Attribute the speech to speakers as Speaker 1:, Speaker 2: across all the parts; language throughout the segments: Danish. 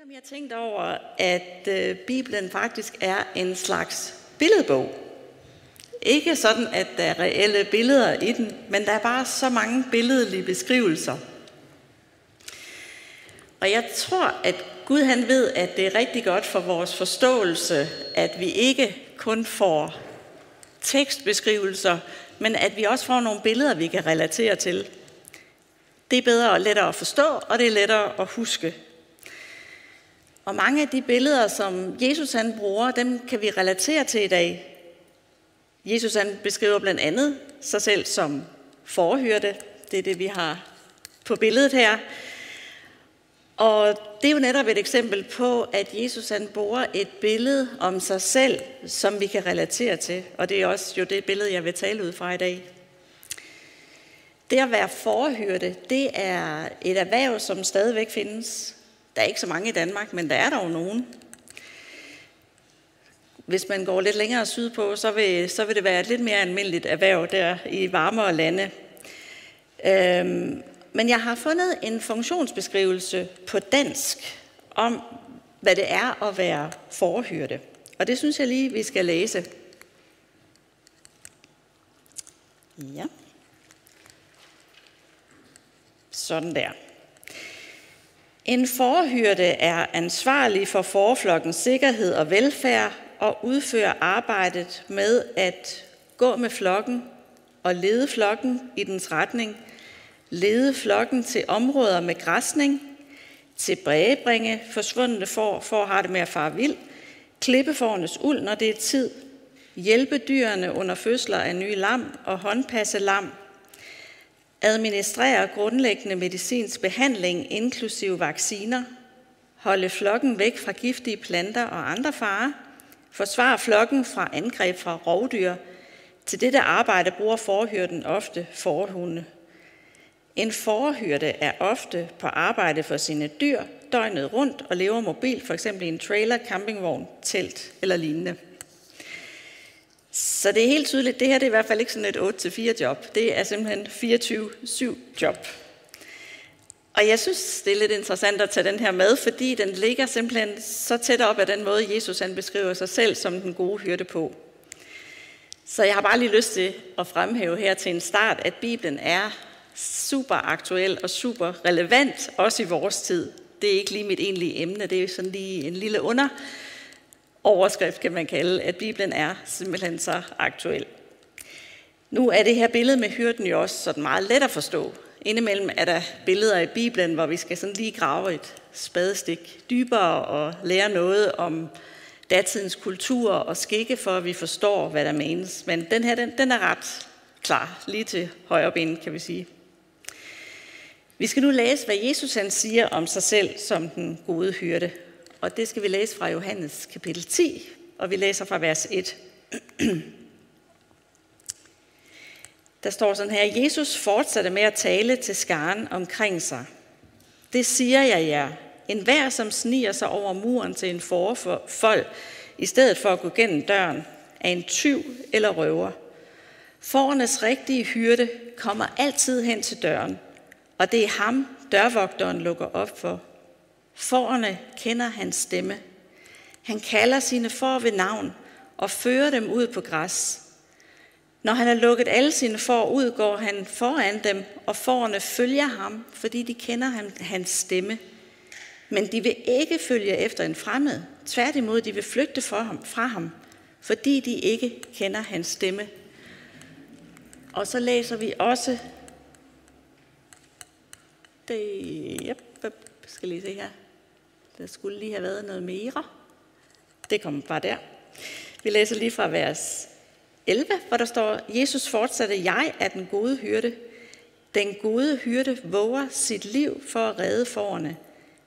Speaker 1: ikke, om jeg har tænkt over, at øh, Bibelen faktisk er en slags billedbog. Ikke sådan, at der er reelle billeder i den, men der er bare så mange billedlige beskrivelser. Og jeg tror, at Gud han ved, at det er rigtig godt for vores forståelse, at vi ikke kun får tekstbeskrivelser, men at vi også får nogle billeder, vi kan relatere til. Det er bedre og lettere at forstå, og det er lettere at huske. Og mange af de billeder, som Jesus han bruger, dem kan vi relatere til i dag. Jesus han beskriver blandt andet sig selv som forhyrte. Det er det, vi har på billedet her. Og det er jo netop et eksempel på, at Jesus han bruger et billede om sig selv, som vi kan relatere til. Og det er også jo det billede, jeg vil tale ud fra i dag. Det at være forhyrte, det er et erhverv, som stadigvæk findes. Der er ikke så mange i Danmark, men der er dog nogen. Hvis man går lidt længere sydpå, så vil, så vil det være et lidt mere almindeligt erhverv der i varmere lande. Øhm, men jeg har fundet en funktionsbeskrivelse på dansk om, hvad det er at være forhyrte. Og det synes jeg lige, vi skal læse. Ja. Sådan der. En forhyrte er ansvarlig for forflokkens sikkerhed og velfærd og udfører arbejdet med at gå med flokken og lede flokken i dens retning, lede flokken til områder med græsning, tilbagebringe forsvundne får, for har det med at fare vild, klippe fårenes uld, når det er tid, hjælpe dyrene under fødsler af nye lam og håndpasse lam, administrere grundlæggende medicinsk behandling, inklusive vacciner, holde flokken væk fra giftige planter og andre farer, forsvare flokken fra angreb fra rovdyr. Til dette arbejde bruger forhyrden ofte forhunde. En forhyrte er ofte på arbejde for sine dyr døgnet rundt og lever mobil, f.eks. i en trailer, campingvogn, telt eller lignende. Så det er helt tydeligt, det her det er i hvert fald ikke sådan et 8-4 job. Det er simpelthen 24-7 job. Og jeg synes, det er lidt interessant at tage den her med, fordi den ligger simpelthen så tæt op af den måde, Jesus han beskriver sig selv som den gode hyrde på. Så jeg har bare lige lyst til at fremhæve her til en start, at Bibelen er super aktuel og super relevant, også i vores tid. Det er ikke lige mit egentlige emne, det er sådan lige en lille under overskrift, kan man kalde, at Bibelen er simpelthen så aktuel. Nu er det her billede med hyrden jo også sådan meget let at forstå. Indimellem er der billeder i Bibelen, hvor vi skal sådan lige grave et spadestik dybere og lære noget om datidens kultur og skikke, for at vi forstår, hvad der menes. Men den her, den, den er ret klar, lige til højre ben, kan vi sige. Vi skal nu læse, hvad Jesus han siger om sig selv som den gode hyrde. Og det skal vi læse fra Johannes kapitel 10, og vi læser fra vers 1. Der står sådan her, Jesus fortsatte med at tale til skaren omkring sig. Det siger jeg jer. En hver, som sniger sig over muren til en forfold, i stedet for at gå gennem døren, er en tyv eller røver. Forernes rigtige hyrde kommer altid hen til døren, og det er ham, dørvogteren lukker op for. Forerne kender hans stemme. Han kalder sine får ved navn og fører dem ud på græs. Når han har lukket alle sine får ud, går han foran dem, og forerne følger ham, fordi de kender ham, hans stemme. Men de vil ikke følge efter en fremmed. Tværtimod, de vil flygte fra ham, fra ham, fordi de ikke kender hans stemme. Og så læser vi også det, yep, skal lige se her. Der skulle lige have været noget mere. Det kom bare der. Vi læser lige fra vers 11, hvor der står, Jesus fortsatte, jeg er den gode hyrde. Den gode hyrde våger sit liv for at redde forerne.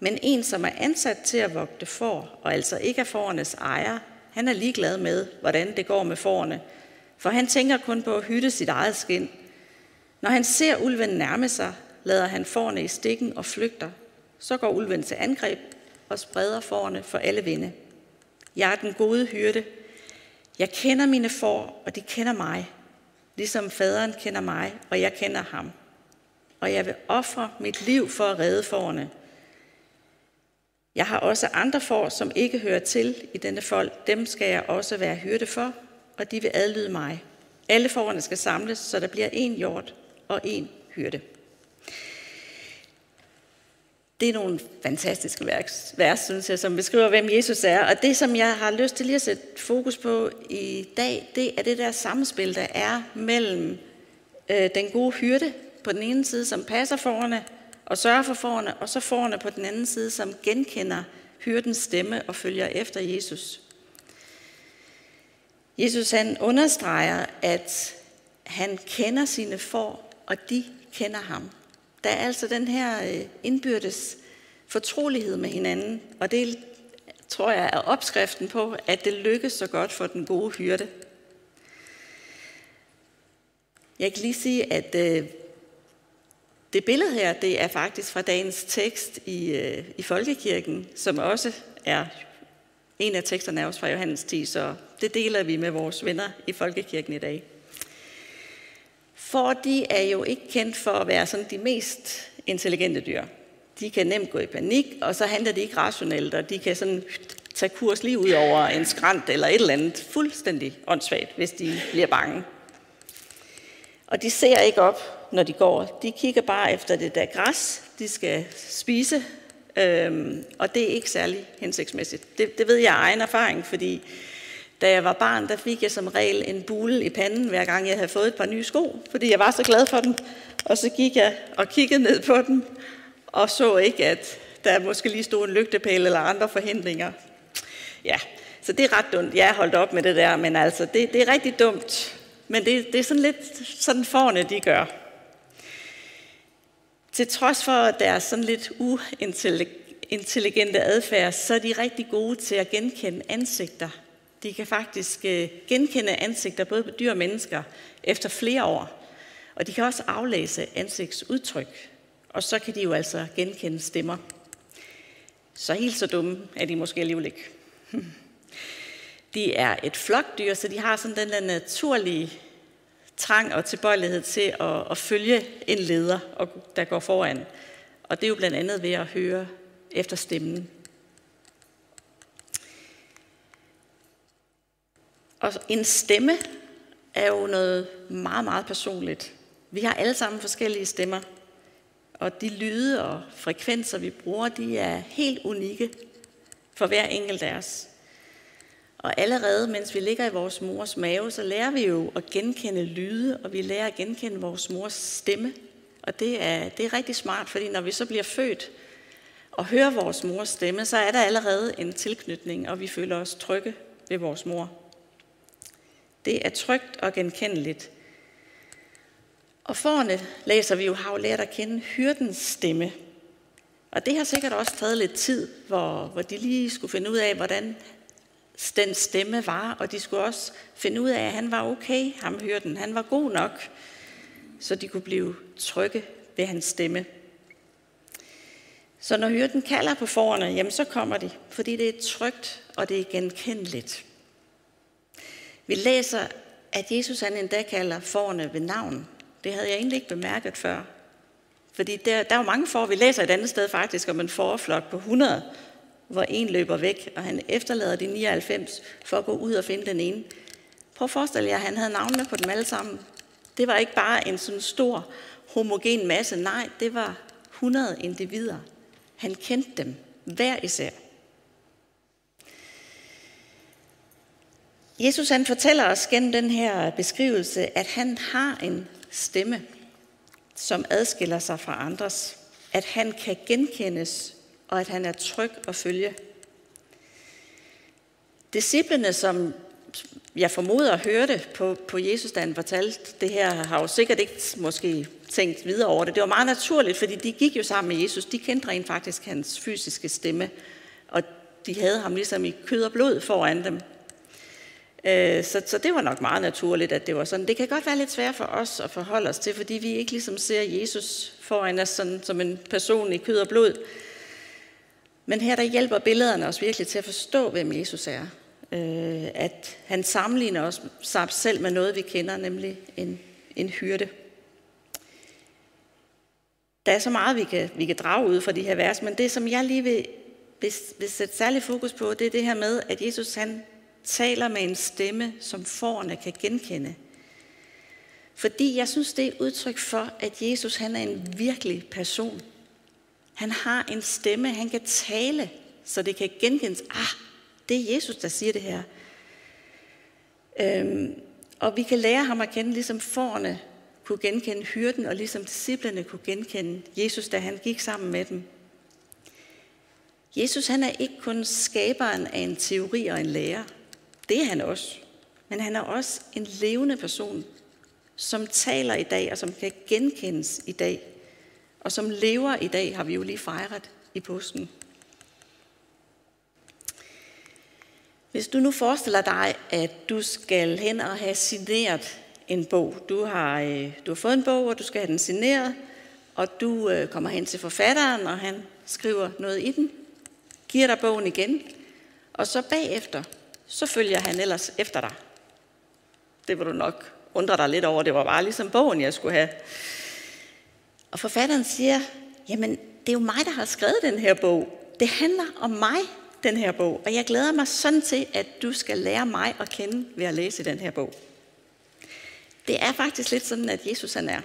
Speaker 1: Men en, som er ansat til at vogte får, og altså ikke er forernes ejer, han er ligeglad med, hvordan det går med forerne. For han tænker kun på at hytte sit eget skin. Når han ser ulven nærme sig, lader han forerne i stikken og flygter. Så går ulven til angreb og spreder forerne for alle vinde. Jeg er den gode hyrde. Jeg kender mine får, og de kender mig, ligesom faderen kender mig, og jeg kender ham. Og jeg vil ofre mit liv for at redde forerne. Jeg har også andre får, som ikke hører til i denne folk. Dem skal jeg også være hyrde for, og de vil adlyde mig. Alle forerne skal samles, så der bliver en hjort og en hyrde. Det er nogle fantastiske vers, vers, synes jeg, som beskriver, hvem Jesus er. Og det, som jeg har lyst til lige at sætte fokus på i dag, det er det der samspil, der er mellem øh, den gode hyrde på den ene side, som passer forerne og sørger for forerne, og så forerne på den anden side, som genkender hyrdens stemme og følger efter Jesus. Jesus han understreger, at han kender sine får, og de kender ham. Der er altså den her øh, indbyrdes fortrolighed med hinanden, og det tror jeg er opskriften på, at det lykkes så godt for den gode hyrde. Jeg kan lige sige, at øh, det billede her, det er faktisk fra dagens tekst i, øh, i Folkekirken, som også er en af teksterne er også fra Johannes 10, så det deler vi med vores venner i Folkekirken i dag. For de er jo ikke kendt for at være sådan de mest intelligente dyr. De kan nemt gå i panik, og så handler de ikke rationelt, og de kan sådan tage kurs lige ud over en skrant eller et eller andet fuldstændig åndssvagt, hvis de bliver bange. Og de ser ikke op, når de går. De kigger bare efter det der græs, de skal spise, øhm, og det er ikke særlig hensigtsmæssigt. Det, det ved jeg af egen erfaring, fordi da jeg var barn, der fik jeg som regel en bule i panden, hver gang jeg havde fået et par nye sko, fordi jeg var så glad for dem. Og så gik jeg og kiggede ned på dem, og så ikke, at der måske lige stod en lygtepæl eller andre forhindringer. Ja, så det er ret dumt. Jeg har holdt op med det der, men altså, det, det er rigtig dumt. Men det, det er sådan lidt sådan forne, de gør. Til trods for deres sådan lidt uintelligente adfærd, så er de rigtig gode til at genkende ansigter de kan faktisk øh, genkende ansigter både på dyr og mennesker efter flere år. Og de kan også aflæse ansigtsudtryk. Og så kan de jo altså genkende stemmer. Så helt så dumme er de måske alligevel ikke. De er et flokdyr, så de har sådan den der naturlige trang og tilbøjelighed til at, at følge en leder, der går foran. Og det er jo blandt andet ved at høre efter stemmen Og en stemme er jo noget meget, meget personligt. Vi har alle sammen forskellige stemmer, og de lyde og frekvenser, vi bruger, de er helt unikke for hver enkelt af os. Og allerede, mens vi ligger i vores mors mave, så lærer vi jo at genkende lyde, og vi lærer at genkende vores mors stemme. Og det er, det er rigtig smart, fordi når vi så bliver født og hører vores mors stemme, så er der allerede en tilknytning, og vi føler os trygge ved vores mor. Det er trygt og genkendeligt. Og forne læser vi jo, har jo lært at kende hyrdens stemme. Og det har sikkert også taget lidt tid, hvor, hvor de lige skulle finde ud af, hvordan den stemme var, og de skulle også finde ud af, at han var okay, ham hyrden. Han var god nok, så de kunne blive trygge ved hans stemme. Så når hyrden kalder på forerne, jamen så kommer de, fordi det er trygt, og det er genkendeligt. Vi læser, at Jesus han endda kalder forne ved navn. Det havde jeg egentlig ikke bemærket før. Fordi der, der er jo mange får, vi læser et andet sted faktisk om en forflok på 100, hvor en løber væk, og han efterlader de 99 for at gå ud og finde den ene. Prøv at forestille jer, at han havde navnene på dem alle sammen. Det var ikke bare en sådan stor homogen masse, nej, det var 100 individer. Han kendte dem, hver især. Jesus han fortæller os gennem den her beskrivelse, at han har en stemme, som adskiller sig fra andres. At han kan genkendes, og at han er tryg at følge. Disciplene, som jeg formoder hørte på, på Jesus, da han fortalte det her, har jo sikkert ikke måske tænkt videre over det. Det var meget naturligt, fordi de gik jo sammen med Jesus. De kendte rent faktisk hans fysiske stemme, og de havde ham ligesom i kød og blod foran dem. Øh, så, så det var nok meget naturligt, at det var sådan. Det kan godt være lidt svært for os at forholde os til, fordi vi ikke ligesom ser Jesus foran os sådan, som en person i kød og blod. Men her der hjælper billederne os virkelig til at forstå, hvem Jesus er. Øh, at han sammenligner os sig selv med noget, vi kender, nemlig en, en hyrde. Der er så meget, vi kan, vi kan drage ud fra de her vers, men det, som jeg lige vil vil, vil sætte særlig fokus på, det er det her med, at Jesus han taler med en stemme, som forerne kan genkende. Fordi jeg synes, det er et udtryk for, at Jesus han er en virkelig person. Han har en stemme, han kan tale, så det kan genkendes. Ah, det er Jesus, der siger det her. Øhm, og vi kan lære ham at kende, ligesom forerne kunne genkende hyrden, og ligesom disciplene kunne genkende Jesus, da han gik sammen med dem. Jesus han er ikke kun skaberen af en teori og en lære. Det er han også. Men han er også en levende person, som taler i dag, og som kan genkendes i dag. Og som lever i dag, har vi jo lige fejret i påsken. Hvis du nu forestiller dig, at du skal hen og have signeret en bog. Du har, øh, du har fået en bog, og du skal have den signeret, og du øh, kommer hen til forfatteren, og han skriver noget i den, giver dig bogen igen, og så bagefter, så følger han ellers efter dig. Det vil du nok undre dig lidt over, det var bare ligesom bogen, jeg skulle have. Og forfatteren siger, jamen det er jo mig, der har skrevet den her bog. Det handler om mig, den her bog, og jeg glæder mig sådan til, at du skal lære mig at kende ved at læse den her bog. Det er faktisk lidt sådan, at Jesus han er.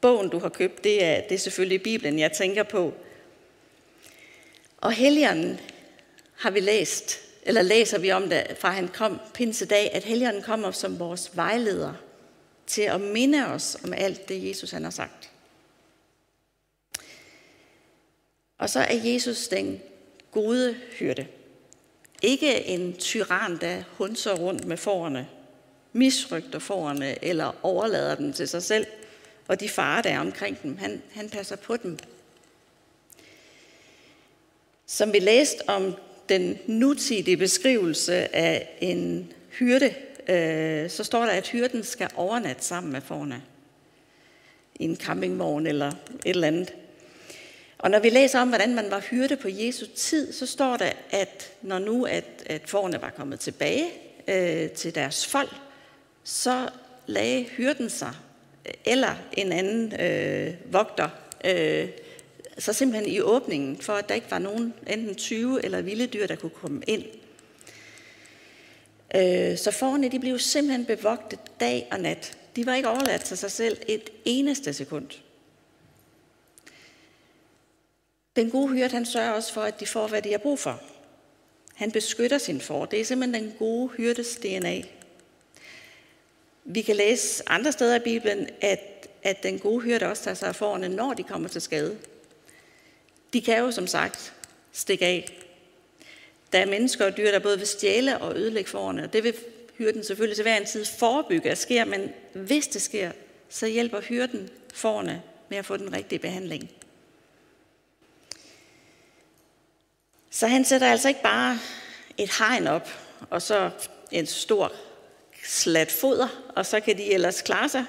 Speaker 1: Bogen, du har købt, det er, det er selvfølgelig Bibelen, jeg tænker på. Og Helligånden har vi læst, eller læser vi om det, fra han kom pinsedag, at Helligånden kommer som vores vejleder til at minde os om alt det, Jesus han har sagt. Og så er Jesus den gode hyrde. Ikke en tyran, der hunser rundt med forerne, misrygter forerne eller overlader dem til sig selv og de farer, der er omkring dem. Han, han passer på dem. Som vi læste om den nutidige beskrivelse af en hyrde, øh, så står der, at hyrden skal overnatte sammen med forne i en campingvogn eller et eller andet. Og når vi læser om, hvordan man var hyrde på Jesu tid, så står der, at når nu at, at forne var kommet tilbage øh, til deres folk, så lagde hyrden sig, eller en anden øh, vogter, øh, så simpelthen i åbningen, for at der ikke var nogen enten 20 eller vilde dyr, der kunne komme ind. Øh, så forne, de blev simpelthen bevogtet dag og nat. De var ikke overladt til sig selv et eneste sekund. Den gode hyrde, han sørger også for, at de får, hvad de har brug for. Han beskytter sin for. Det er simpelthen den gode hyrdes DNA. Vi kan læse andre steder i Bibelen, at, at den gode hyrde også tager sig af forerne, når de kommer til skade. De kan jo som sagt stikke af. Der er mennesker og dyr, der både vil stjæle og ødelægge forerne, og det vil hyrden selvfølgelig til hver en tid forebygge at sker, men hvis det sker, så hjælper hyrden forerne med at få den rigtige behandling. Så han sætter altså ikke bare et hegn op, og så en stor slat foder, og så kan de ellers klare sig.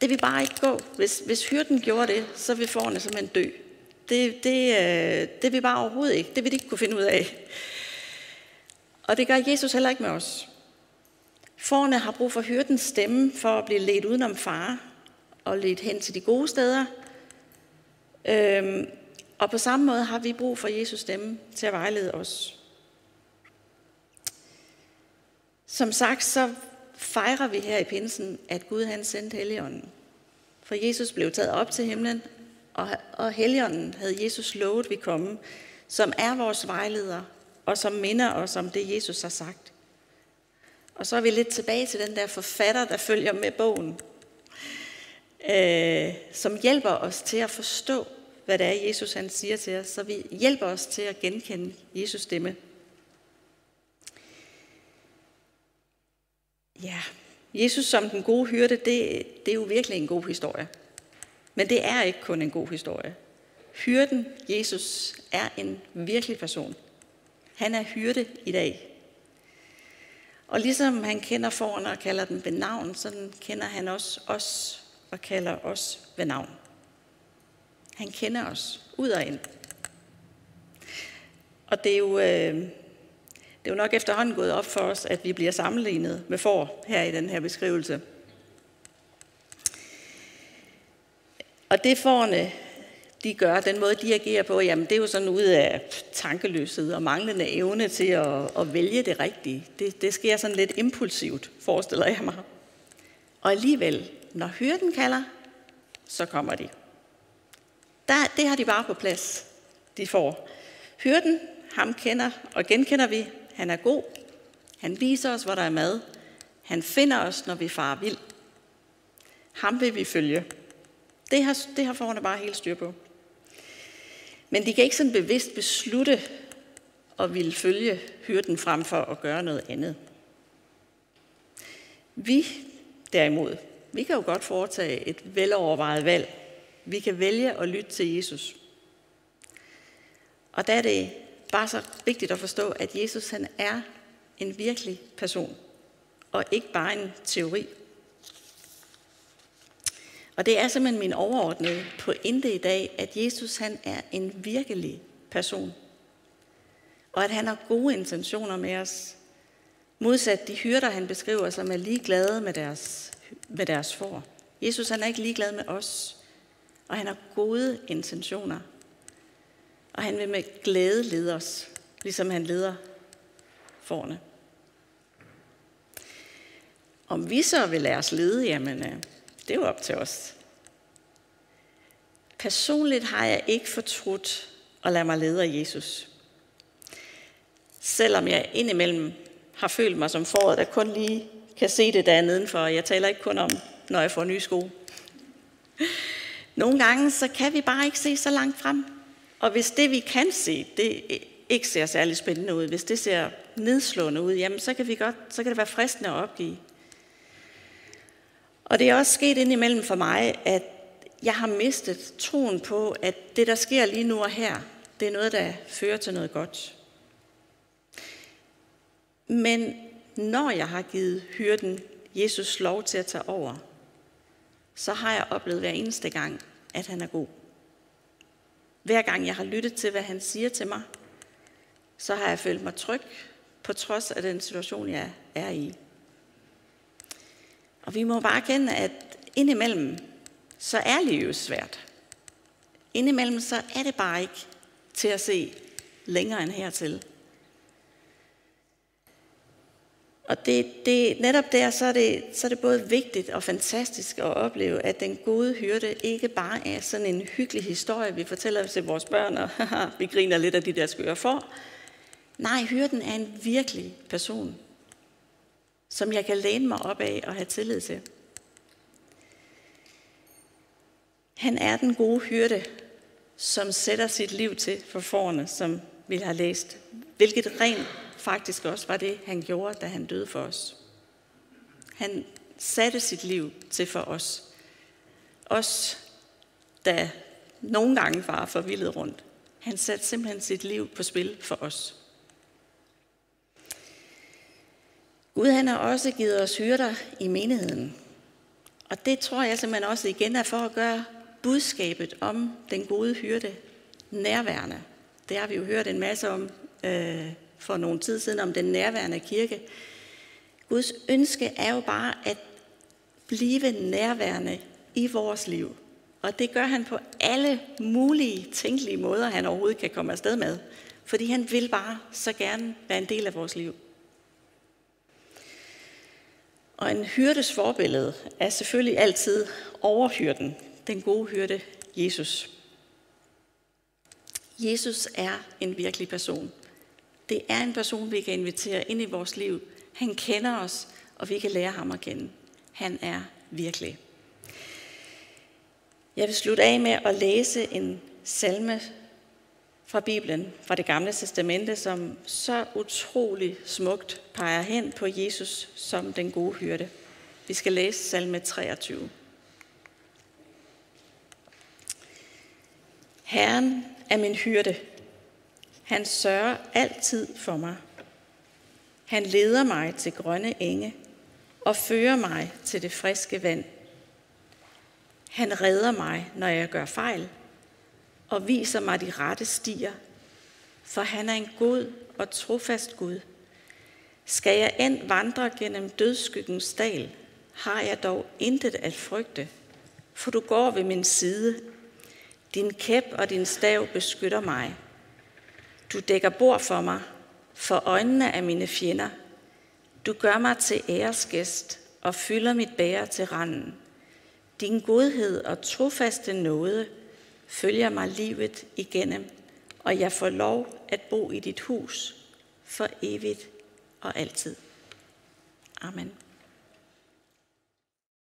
Speaker 1: Det vil bare ikke gå. Hvis, hvis hyrden gjorde det, så vil forerne simpelthen dø. Det, det, øh, det vil bare overhovedet ikke. Det vil de ikke kunne finde ud af. Og det gør Jesus heller ikke med os. Forerne har brug for hyrdens stemme for at blive ledt udenom fare og ledt hen til de gode steder. Øhm, og på samme måde har vi brug for Jesus stemme til at vejlede os. Som sagt, så fejrer vi her i pinsen, at Gud han sendte Helligånden. For Jesus blev taget op til himlen, og, og Helligånden havde Jesus lovet vi komme, som er vores vejleder, og som minder os om det, Jesus har sagt. Og så er vi lidt tilbage til den der forfatter, der følger med bogen, øh, som hjælper os til at forstå, hvad det er, Jesus han siger til os, så vi hjælper os til at genkende Jesus stemme. Ja, Jesus som den gode hyrde, det, det er jo virkelig en god historie. Men det er ikke kun en god historie. Hyrden, Jesus, er en virkelig person. Han er hyrde i dag. Og ligesom han kender foran og kalder dem ved navn, så kender han også os og kalder os ved navn. Han kender os ud og ind. Og det er jo, øh, det er jo nok efterhånden gået op for os, at vi bliver sammenlignet med får her i den her beskrivelse. Og det forne, de gør, den måde, de agerer på, jamen det er jo sådan ud af tankeløshed og manglende evne til at, at vælge det rigtige. Det, det sker sådan lidt impulsivt, forestiller jeg mig. Og alligevel, når hyrden kalder, så kommer de. Der, det har de bare på plads, de får. Hyrden, ham kender og genkender vi. Han er god. Han viser os, hvor der er mad. Han finder os, når vi farer vild. Ham vil vi følge. Det har, det har forerne bare helt styr på. Men de kan ikke sådan bevidst beslutte at ville følge hyrden frem for at gøre noget andet. Vi derimod, vi kan jo godt foretage et velovervejet valg. Vi kan vælge at lytte til Jesus. Og der er det bare så vigtigt at forstå, at Jesus han er en virkelig person, og ikke bare en teori. Og det er simpelthen min overordnede pointe i dag, at Jesus han er en virkelig person. Og at han har gode intentioner med os. Modsat de hyrder, han beskriver, som er ligeglade med deres, med deres får. Jesus han er ikke ligeglad med os. Og han har gode intentioner. Og han vil med glæde lede os, ligesom han leder forne. Om vi så vil lade os lede, jamen, øh, det er jo op til os. Personligt har jeg ikke fortrudt at lade mig lede af Jesus. Selvom jeg indimellem har følt mig som foråret, der kun lige kan se det der nedenfor. Jeg taler ikke kun om, når jeg får nye sko. Nogle gange, så kan vi bare ikke se så langt frem. Og hvis det, vi kan se, det ikke ser særlig spændende ud, hvis det ser nedslående ud, jamen så kan, vi godt, så kan det være fristende at opgive. Og det er også sket indimellem for mig, at jeg har mistet troen på, at det, der sker lige nu og her, det er noget, der fører til noget godt. Men når jeg har givet hyrden Jesus lov til at tage over, så har jeg oplevet hver eneste gang, at han er god. Hver gang jeg har lyttet til, hvad han siger til mig, så har jeg følt mig tryg, på trods af den situation, jeg er i. Og vi må bare erkende, at indimellem, så er livet svært. Indimellem, så er det bare ikke til at se længere end hertil. Og det, det, netop der, så er, det, så er det både vigtigt og fantastisk at opleve, at den gode hyrde ikke bare er sådan en hyggelig historie, vi fortæller til vores børn, og vi griner lidt af de der skøre for. Nej, hyrden er en virkelig person, som jeg kan læne mig op af og have tillid til. Han er den gode hyrde, som sætter sit liv til for forerne, som vi har læst. Hvilket rent faktisk også var det, han gjorde, da han døde for os. Han satte sit liv til for os. Os, der nogle gange var forvildet rundt. Han satte simpelthen sit liv på spil for os. Gud han har også givet os hyrder i menigheden. Og det tror jeg simpelthen også igen er for at gøre budskabet om den gode hyrde nærværende. Det har vi jo hørt en masse om øh, for nogle tid siden om den nærværende kirke. Guds ønske er jo bare at blive nærværende i vores liv. Og det gør han på alle mulige tænkelige måder, han overhovedet kan komme afsted med. Fordi han vil bare så gerne være en del af vores liv. Og en hyrdes forbillede er selvfølgelig altid overhyrden, den gode hyrde Jesus. Jesus er en virkelig person. Det er en person, vi kan invitere ind i vores liv. Han kender os, og vi kan lære ham at kende. Han er virkelig. Jeg vil slutte af med at læse en salme fra Bibelen, fra det gamle testamente, som så utrolig smukt peger hen på Jesus som den gode hyrde. Vi skal læse salme 23. Herren er min hyrde. Han sørger altid for mig. Han leder mig til grønne enge og fører mig til det friske vand. Han redder mig, når jeg gør fejl, og viser mig de rette stier, for han er en god og trofast Gud. Skal jeg end vandre gennem dødskyggens dal, har jeg dog intet at frygte, for du går ved min side. Din kæp og din stav beskytter mig. Du dækker bord for mig, for øjnene af mine fjender. Du gør mig til æresgæst og fylder mit bære til randen. Din godhed og trofaste nåde følger mig livet igennem, og jeg får lov at bo i dit hus for evigt og altid. Amen.